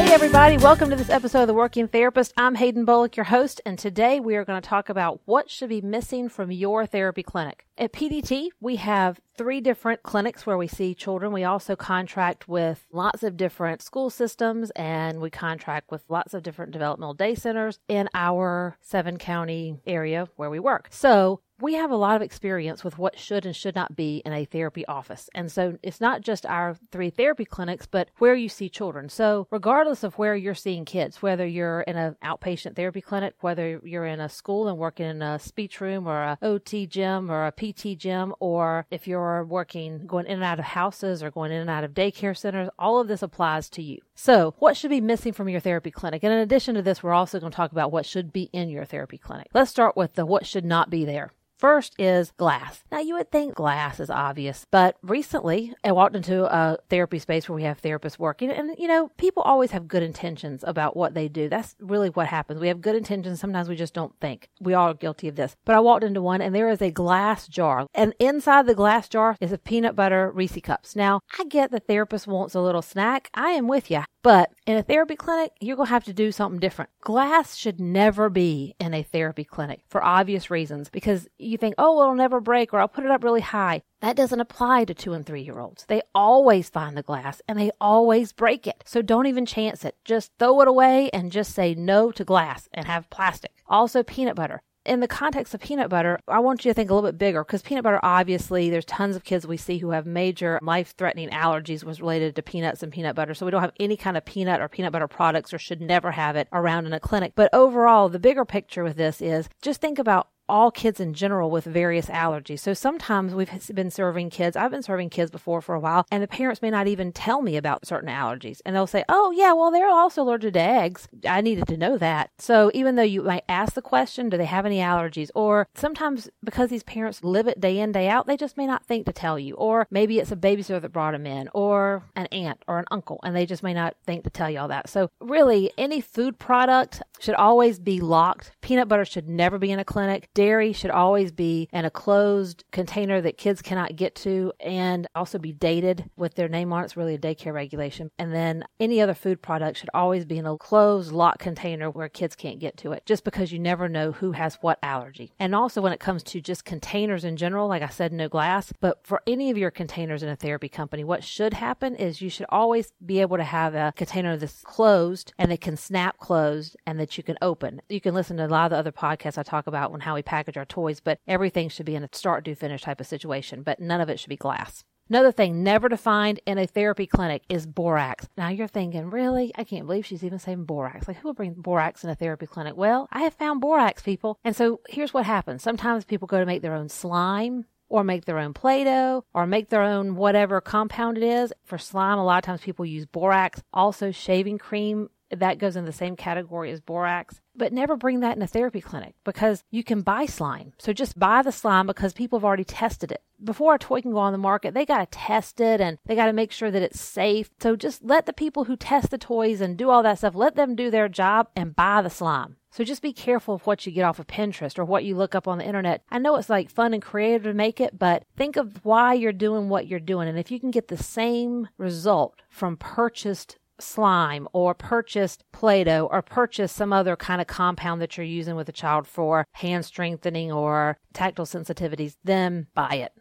Hey, everybody, welcome to this episode of The Working Therapist. I'm Hayden Bolick, your host, and today we are going to talk about what should be missing from your therapy clinic. At PDT, we have three different clinics where we see children. We also contract with lots of different school systems and we contract with lots of different developmental day centers in our seven county area where we work. So we have a lot of experience with what should and should not be in a therapy office. And so it's not just our three therapy clinics, but where you see children. So regardless of where you're seeing kids, whether you're in an outpatient therapy clinic, whether you're in a school and working in a speech room or a OT gym or a PT gym, or if you're working going in and out of houses or going in and out of daycare centers, all of this applies to you. So what should be missing from your therapy clinic? And in addition to this, we're also going to talk about what should be in your therapy clinic. Let's start with the what should not be there. First is glass. Now, you would think glass is obvious, but recently I walked into a therapy space where we have therapists working, and you know, people always have good intentions about what they do. That's really what happens. We have good intentions. Sometimes we just don't think. We all are guilty of this. But I walked into one, and there is a glass jar, and inside the glass jar is a peanut butter Reese cups. Now, I get the therapist wants a little snack. I am with you. But in a therapy clinic, you're going to have to do something different. Glass should never be in a therapy clinic for obvious reasons because you think, oh, it'll never break or I'll put it up really high. That doesn't apply to two and three year olds. They always find the glass and they always break it. So don't even chance it. Just throw it away and just say no to glass and have plastic. Also, peanut butter in the context of peanut butter, I want you to think a little bit bigger because peanut butter, obviously, there's tons of kids we see who have major life threatening allergies was related to peanuts and peanut butter. So we don't have any kind of peanut or peanut butter products or should never have it around in a clinic. But overall, the bigger picture with this is just think about all kids in general with various allergies. So sometimes we've been serving kids, I've been serving kids before for a while, and the parents may not even tell me about certain allergies. And they'll say, oh, yeah, well, they're also allergic to eggs. I needed to know that. So even though you might ask the question, do they have any allergies? Or sometimes because these parents live it day in, day out, they just may not think to tell you. Or maybe it's a babysitter that brought them in, or an aunt or an uncle, and they just may not think to tell you all that. So really, any food product should always be locked. Peanut butter should never be in a clinic dairy should always be in a closed container that kids cannot get to and also be dated with their name on it. It's really a daycare regulation. And then any other food product should always be in a closed, locked container where kids can't get to it, just because you never know who has what allergy. And also when it comes to just containers in general, like I said, no glass, but for any of your containers in a therapy company, what should happen is you should always be able to have a container that's closed and it can snap closed and that you can open. You can listen to a lot of the other podcasts I talk about when how we package our toys, but everything should be in a start, do, finish type of situation, but none of it should be glass. Another thing never to find in a therapy clinic is borax. Now you're thinking, really? I can't believe she's even saying borax. Like, who would bring borax in a therapy clinic? Well, I have found borax, people. And so here's what happens. Sometimes people go to make their own slime or make their own Play Doh or make their own whatever compound it is. For slime, a lot of times people use borax. Also, shaving cream that goes in the same category as borax. But never bring that in a therapy clinic because you can buy slime. So just buy the slime because people have already tested it. Before a toy can go on the market, they got to test it and they got to make sure that it's safe. So just let the people who test the toys and do all that stuff, let them do their job and buy the slime. So just be careful of what you get off of Pinterest or what you look up on the internet. I know it's like fun and creative to make it, but think of why you're doing what you're doing. And if you can get the same result from purchased slime or purchased Play Doh or purchased some other kind of compound that you're using with a child for hand strengthening or tactile sensitivities, then buy it.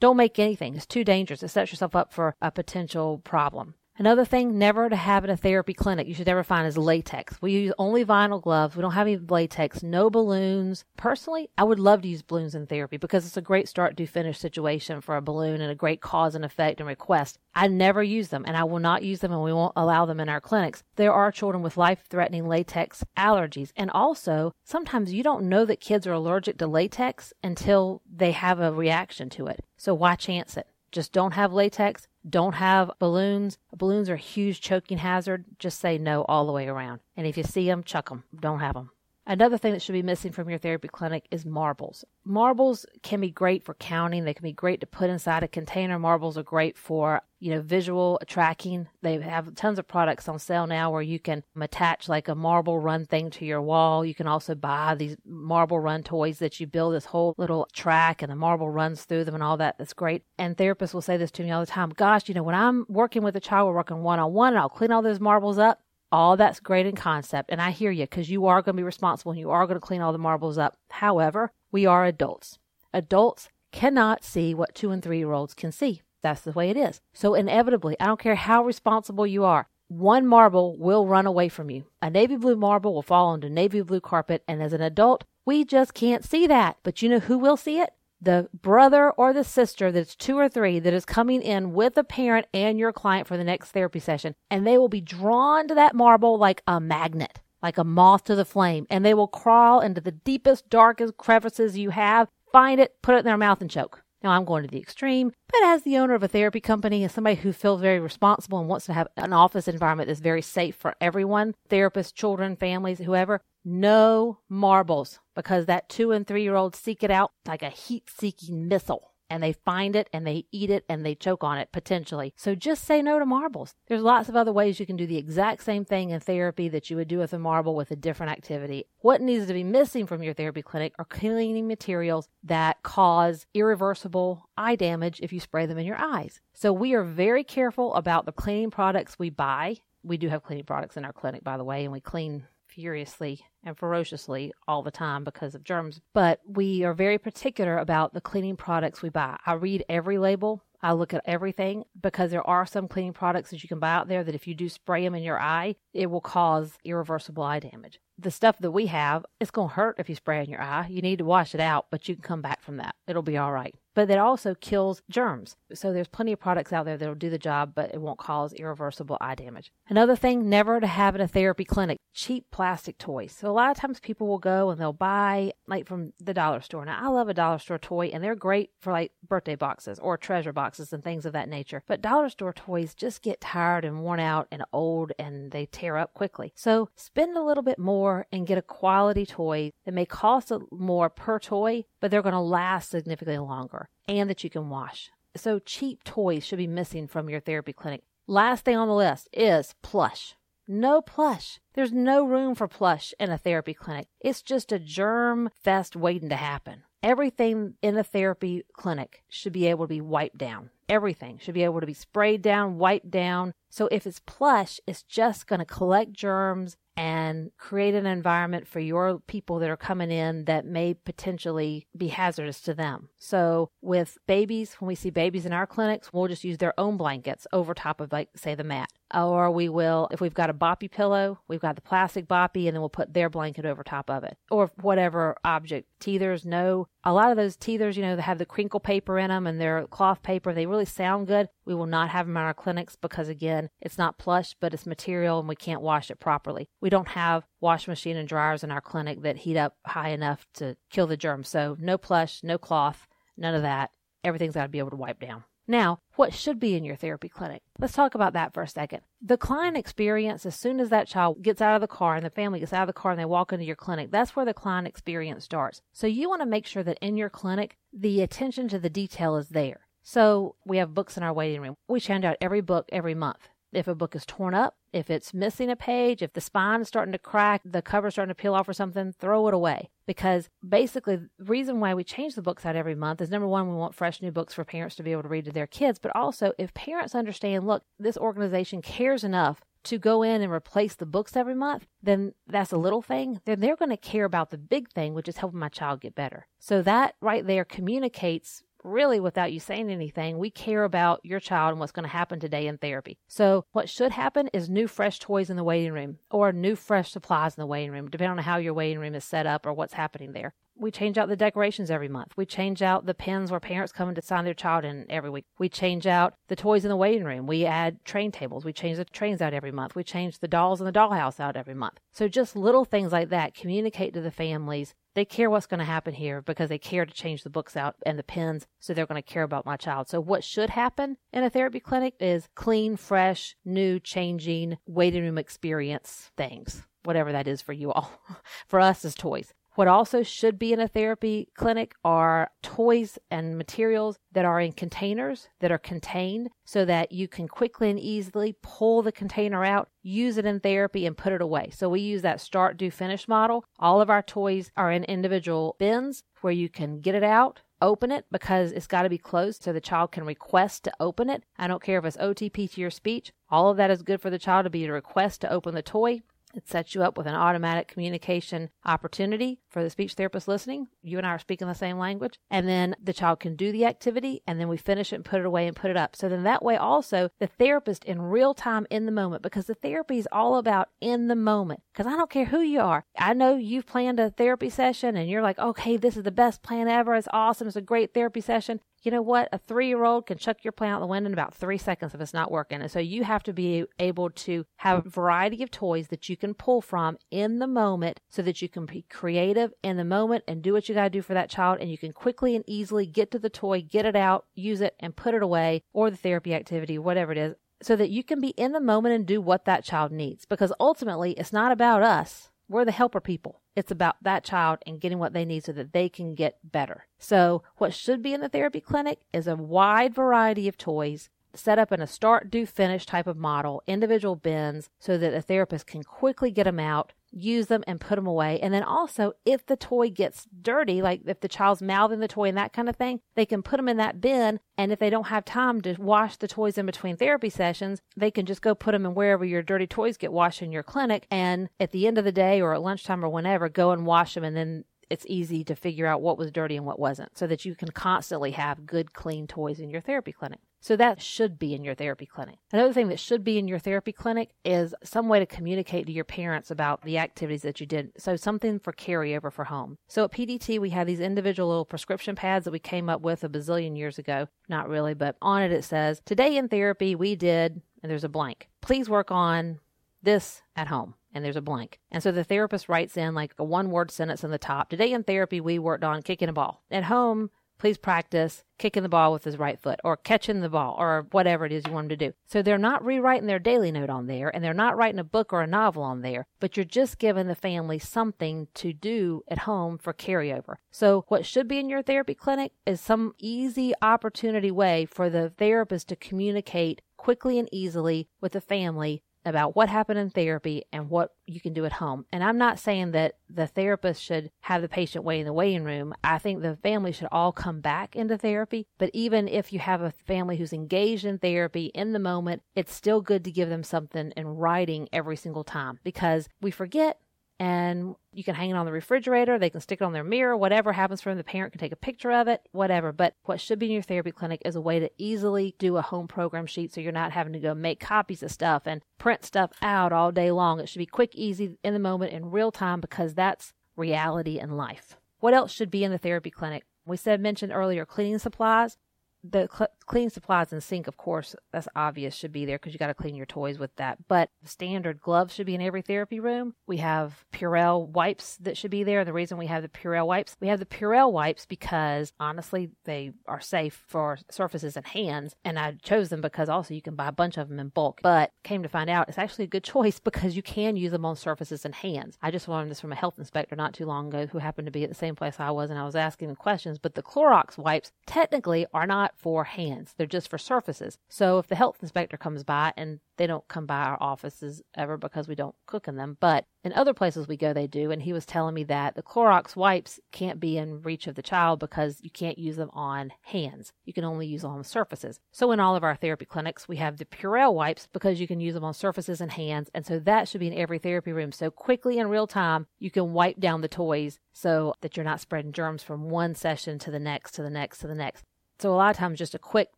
Don't make anything. It's too dangerous. It sets yourself up for a potential problem. Another thing never to have in a therapy clinic you should never find is latex. We use only vinyl gloves. We don't have any latex, no balloons. Personally, I would love to use balloons in therapy because it's a great start to finish situation for a balloon and a great cause and effect and request. I never use them and I will not use them and we won't allow them in our clinics. There are children with life threatening latex allergies. And also, sometimes you don't know that kids are allergic to latex until they have a reaction to it. So why chance it? Just don't have latex. Don't have balloons. Balloons are a huge choking hazard. Just say no all the way around. And if you see them, chuck them. Don't have them. Another thing that should be missing from your therapy clinic is marbles. Marbles can be great for counting. They can be great to put inside a container. Marbles are great for, you know, visual tracking. They have tons of products on sale now where you can attach like a marble run thing to your wall. You can also buy these marble run toys that you build this whole little track and the marble runs through them and all that. That's great. And therapists will say this to me all the time. Gosh, you know, when I'm working with a child, we're working one on one and I'll clean all those marbles up all that's great in concept, and I hear you because you are going to be responsible and you are going to clean all the marbles up. However, we are adults. Adults cannot see what two and three year olds can see. That's the way it is. So, inevitably, I don't care how responsible you are, one marble will run away from you. A navy blue marble will fall onto navy blue carpet, and as an adult, we just can't see that. But you know who will see it? The brother or the sister that's two or three that is coming in with a parent and your client for the next therapy session, and they will be drawn to that marble like a magnet, like a moth to the flame, and they will crawl into the deepest, darkest crevices you have, find it, put it in their mouth, and choke. Now, I'm going to the extreme, but as the owner of a therapy company and somebody who feels very responsible and wants to have an office environment that's very safe for everyone therapists, children, families, whoever no marbles because that two and three year olds seek it out like a heat seeking missile and they find it and they eat it and they choke on it potentially. So just say no to marbles. There's lots of other ways you can do the exact same thing in therapy that you would do with a marble with a different activity. What needs to be missing from your therapy clinic are cleaning materials that cause irreversible eye damage if you spray them in your eyes. So we are very careful about the cleaning products we buy. We do have cleaning products in our clinic, by the way, and we clean furiously and ferociously all the time because of germs. But we are very particular about the cleaning products we buy. I read every label. I look at everything because there are some cleaning products that you can buy out there that if you do spray them in your eye, it will cause irreversible eye damage. The stuff that we have, it's going to hurt if you spray in your eye. You need to wash it out, but you can come back from that. It'll be all right but it also kills germs. So there's plenty of products out there that'll do the job, but it won't cause irreversible eye damage. Another thing, never to have in a therapy clinic, cheap plastic toys. So a lot of times people will go and they'll buy like from the dollar store. Now I love a dollar store toy and they're great for like birthday boxes or treasure boxes and things of that nature. But dollar store toys just get tired and worn out and old and they tear up quickly. So spend a little bit more and get a quality toy that may cost more per toy, but they're going to last significantly longer and that you can wash. So cheap toys should be missing from your therapy clinic. Last thing on the list is plush. No plush. There's no room for plush in a therapy clinic. It's just a germ fest waiting to happen. Everything in a therapy clinic should be able to be wiped down. Everything should be able to be sprayed down, wiped down. So if it's plush, it's just going to collect germs and create an environment for your people that are coming in that may potentially be hazardous to them. So, with babies, when we see babies in our clinics, we'll just use their own blankets over top of, like, say, the mat. Or we will, if we've got a boppy pillow, we've got the plastic boppy, and then we'll put their blanket over top of it. Or whatever object. Teethers, no. A lot of those teethers, you know, they have the crinkle paper in them and they're cloth paper. They really sound good. We will not have them in our clinics because, again, it's not plush, but it's material and we can't wash it properly. We don't have wash machine and dryers in our clinic that heat up high enough to kill the germs. So, no plush, no cloth, none of that. Everything's got to be able to wipe down. Now, what should be in your therapy clinic? Let's talk about that for a second. The client experience, as soon as that child gets out of the car and the family gets out of the car and they walk into your clinic, that's where the client experience starts. So you want to make sure that in your clinic, the attention to the detail is there. So we have books in our waiting room. We change out every book every month. If a book is torn up, if it's missing a page, if the spine is starting to crack, the cover's starting to peel off or something, throw it away. Because basically, the reason why we change the books out every month is number one, we want fresh new books for parents to be able to read to their kids. But also, if parents understand, look, this organization cares enough to go in and replace the books every month, then that's a little thing. Then they're going to care about the big thing, which is helping my child get better. So that right there communicates really without you saying anything, we care about your child and what's going to happen today in therapy. So, what should happen is new fresh toys in the waiting room or new fresh supplies in the waiting room, depending on how your waiting room is set up or what's happening there. We change out the decorations every month. We change out the pens where parents come in to sign their child in every week. We change out the toys in the waiting room. We add train tables. We change the trains out every month. We change the dolls in the dollhouse out every month. So just little things like that communicate to the families they care what's going to happen here because they care to change the books out and the pens, so they're going to care about my child. So, what should happen in a therapy clinic is clean, fresh, new, changing waiting room experience things. whatever that is for you all. for us, is toys. What also should be in a therapy clinic are toys and materials that are in containers that are contained so that you can quickly and easily pull the container out, use it in therapy, and put it away. So we use that start, do, finish model. All of our toys are in individual bins where you can get it out, open it because it's got to be closed so the child can request to open it. I don't care if it's OTPT or speech. All of that is good for the child to be a request to open the toy. It sets you up with an automatic communication opportunity for the speech therapist listening. You and I are speaking the same language. And then the child can do the activity and then we finish it and put it away and put it up. So then that way also the therapist in real time in the moment because the therapy is all about in the moment. Because I don't care who you are. I know you've planned a therapy session and you're like, okay, this is the best plan ever. It's awesome. It's a great therapy session you know what? A three year old can chuck your plan out the window in about three seconds if it's not working. And so you have to be able to have a variety of toys that you can pull from in the moment so that you can be creative in the moment and do what you got to do for that child. And you can quickly and easily get to the toy, get it out, use it, and put it away or the therapy activity, whatever it is, so that you can be in the moment and do what that child needs. Because ultimately, it's not about us. We're the helper people. It's about that child and getting what they need so that they can get better. So, what should be in the therapy clinic is a wide variety of toys set up in a start, do, finish type of model, individual bins, so that the therapist can quickly get them out, use them, and put them away. And then also, if the toy gets dirty, like if the child's mouthing the toy and that kind of thing, they can put them in that bin. And if they don't have time to wash the toys in between therapy sessions, they can just go put them in wherever your dirty toys get washed in your clinic. And at the end of the day or at lunchtime or whenever, go and wash them and then it's easy to figure out what was dirty and what wasn't so that you can constantly have good, clean toys in your therapy clinic. So that should be in your therapy clinic. Another thing that should be in your therapy clinic is some way to communicate to your parents about the activities that you did. So something for carryover for home. So at PDT, we have these individual little prescription pads that we came up with a bazillion years ago. Not really, but on it it says, today in therapy, we did, and there's a blank. Please work on this at home and there's a blank. And so the therapist writes in like a one word sentence in the top. Today in therapy, we worked on kicking a ball. At home, please practice kicking the ball with his right foot or catching the ball or whatever it is you want him to do. So they're not rewriting their daily note on there and they're not writing a book or a novel on there, but you're just giving the family something to do at home for carryover. So what should be in your therapy clinic is some easy opportunity way for the therapist to communicate quickly and easily with the family about what happened in therapy and what you can do at home. And I'm not saying that the therapist should have the patient wait in the waiting room. I think the family should all come back into therapy. But even if you have a family who's engaged in therapy in the moment, it's still good to give them something in writing every single time because we forget and you can hang it on the refrigerator. They can stick it on their mirror. Whatever happens for them, the parent can take a picture of it, whatever. But what should be in your therapy clinic is a way to easily do a home program sheet so you're not having to go make copies of stuff and print stuff out all day long. It should be quick, easy, in the moment, in real time because that's reality in life. What else should be in the therapy clinic? We said mentioned earlier cleaning supplies the cl- cleaning supplies and sink, of course, that's obvious, should be there because you got to clean your toys with that. But standard gloves should be in every therapy room. We have Purell wipes that should be there. The reason we have the Purell wipes, we have the Purell wipes because honestly, they are safe for surfaces and hands. And I chose them because also you can buy a bunch of them in bulk. But came to find out it's actually a good choice because you can use them on surfaces and hands. I just learned this from a health inspector not too long ago who happened to be at the same place I was and I was asking questions. But the Clorox wipes technically are not for hands. They're just for surfaces. So if the health inspector comes by and they don't come by our offices ever because we don't cook in them, but in other places we go, they do. And he was telling me that the Clorox wipes can't be in reach of the child because you can't use them on hands. You can only use them on surfaces. So in all of our therapy clinics, we have the Purell wipes because you can use them on surfaces and hands. And so that should be in every therapy room. So quickly in real time, you can wipe down the toys so that you're not spreading germs from one session to the next, to the next, to the next. So a lot of times just a quick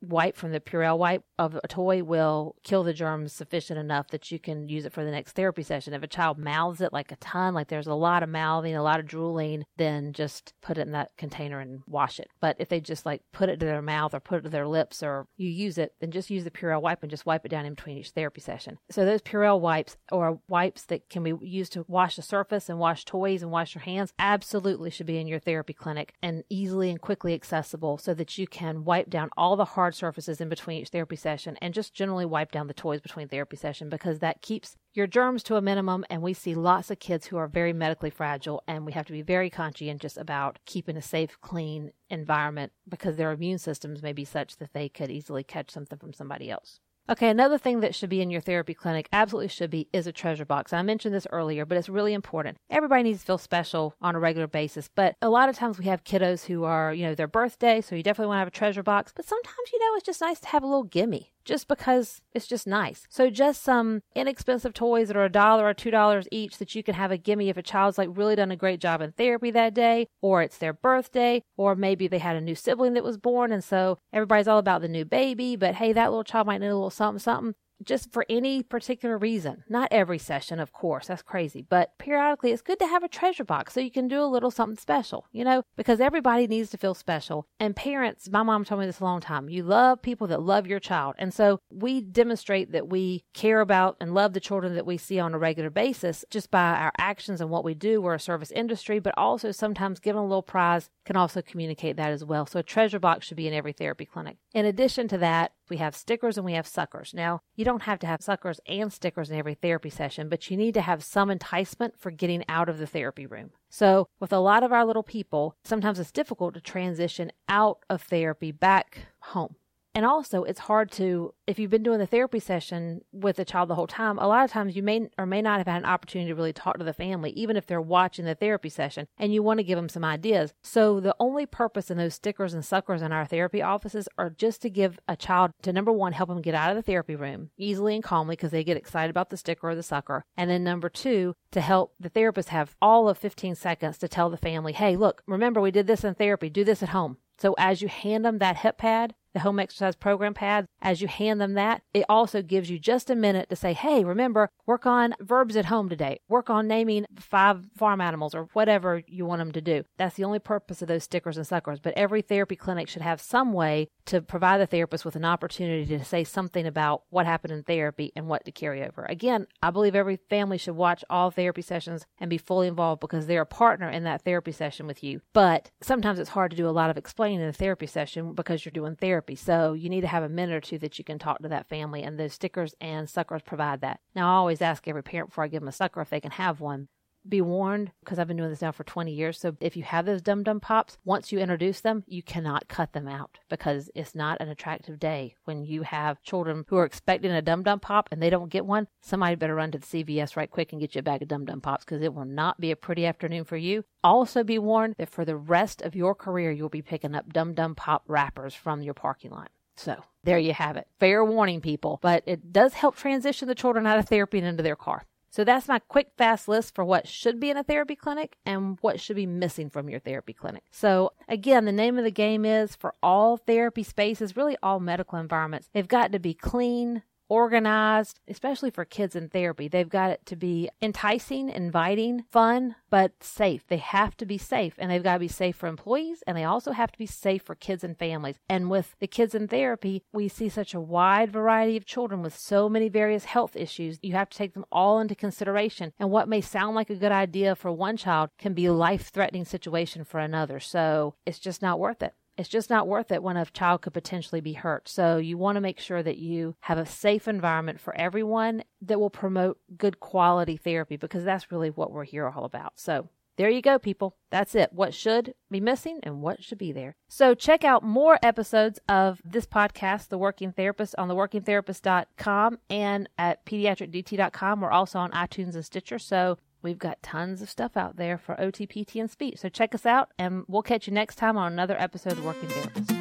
wipe from the Purell wipe of a toy will kill the germs sufficient enough that you can use it for the next therapy session. If a child mouths it like a ton, like there's a lot of mouthing, a lot of drooling, then just put it in that container and wash it. But if they just like put it to their mouth or put it to their lips or you use it, then just use the Purell wipe and just wipe it down in between each therapy session. So those Purell wipes or wipes that can be used to wash the surface and wash toys and wash your hands absolutely should be in your therapy clinic and easily and quickly accessible so that you can can wipe down all the hard surfaces in between each therapy session and just generally wipe down the toys between therapy session because that keeps your germs to a minimum, and we see lots of kids who are very medically fragile, and we have to be very conscientious about keeping a safe, clean environment because their immune systems may be such that they could easily catch something from somebody else. Okay, another thing that should be in your therapy clinic, absolutely should be, is a treasure box. I mentioned this earlier, but it's really important. Everybody needs to feel special on a regular basis, but a lot of times we have kiddos who are, you know, their birthday, so you definitely want to have a treasure box, but sometimes, you know, it's just nice to have a little gimme just because it's just nice. So just some inexpensive toys that are a dollar or two dollars each that you can have a gimme if a child's like really done a great job in therapy that day, or it's their birthday, or maybe they had a new sibling that was born and so everybody's all about the new baby, but hey, that little child might need a little something something just for any particular reason. Not every session, of course, that's crazy, but periodically it's good to have a treasure box so you can do a little something special, you know, because everybody needs to feel special. And parents, my mom told me this a long time, you love people that love your child. And so we demonstrate that we care about and love the children that we see on a regular basis just by our actions and what we do. We're a service industry, but also sometimes giving a little prize can also communicate that as well. So a treasure box should be in every therapy clinic. In addition to that, we have stickers and we have suckers. Now, you don't have to have suckers and stickers in every therapy session, but you need to have some enticement for getting out of the therapy room. So, with a lot of our little people, sometimes it's difficult to transition out of therapy back home. And also, it's hard to, if you've been doing the therapy session with the child the whole time, a lot of times you may or may not have had an opportunity to really talk to the family, even if they're watching the therapy session and you want to give them some ideas. So, the only purpose in those stickers and suckers in our therapy offices are just to give a child to number one, help them get out of the therapy room easily and calmly because they get excited about the sticker or the sucker. And then number two, to help the therapist have all of 15 seconds to tell the family, hey, look, remember we did this in therapy, do this at home. So as you hand them that hip pad, the home exercise program pad, as you hand them that, it also gives you just a minute to say, hey, remember, work on verbs at home today. Work on naming five farm animals or whatever you want them to do. That's the only purpose of those stickers and suckers. But every therapy clinic should have some way to provide the therapist with an opportunity to say something about what happened in therapy and what to carry over. Again, I believe every family should watch all therapy sessions and be fully involved because they're a partner in that therapy session with you. But sometimes it's hard to do a lot of explaining in a therapy session because you're doing therapy. So you need to have a minute or two that you can talk to that family, and those stickers and suckers provide that. Now, I always ask every parent before I give them a sucker if they can have one be warned because I've been doing this now for 20 years. So if you have those dum dum pops, once you introduce them, you cannot cut them out because it's not an attractive day when you have children who are expecting a dum dum pop and they don't get one. Somebody better run to the CVS right quick and get you a bag of dum dum pops because it will not be a pretty afternoon for you. Also be warned that for the rest of your career, you'll be picking up dum dum pop wrappers from your parking lot. So there you have it. Fair warning, people, but it does help transition the children out of therapy and into their car. So that's my quick, fast list for what should be in a therapy clinic and what should be missing from your therapy clinic. So again, the name of the game is for all therapy spaces, really all medical environments, they've got to be clean, organized, especially for kids in therapy. They've got it to be enticing, inviting, fun, but safe. They have to be safe and they've got to be safe for employees and they also have to be safe for kids and families. And with the kids in therapy, we see such a wide variety of children with so many various health issues. You have to take them all into consideration. And what may sound like a good idea for one child can be a life threatening situation for another. So it's just not worth it. It's just not worth it when a child could potentially be hurt. So you want to make sure that you have a safe environment for everyone that will promote good quality therapy because that's really what we're here all about. So there you go, people. That's it. What should be missing and what should be there. So check out more episodes of this podcast, The Working Therapist, on theworkingtherapist.com and at pediatricdt.com. We're also on iTunes and Stitcher. So We've got tons of stuff out there for OTPT and speech. So check us out, and we'll catch you next time on another episode of Working Therapist.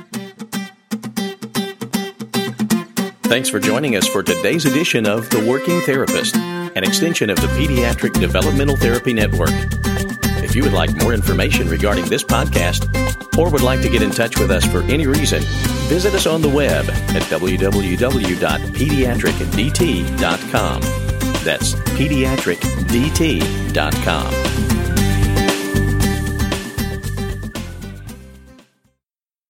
Thanks for joining us for today's edition of The Working Therapist, an extension of the Pediatric Developmental Therapy Network. If you would like more information regarding this podcast or would like to get in touch with us for any reason, visit us on the web at www.pediatricdt.com. That's pediatricdt.com.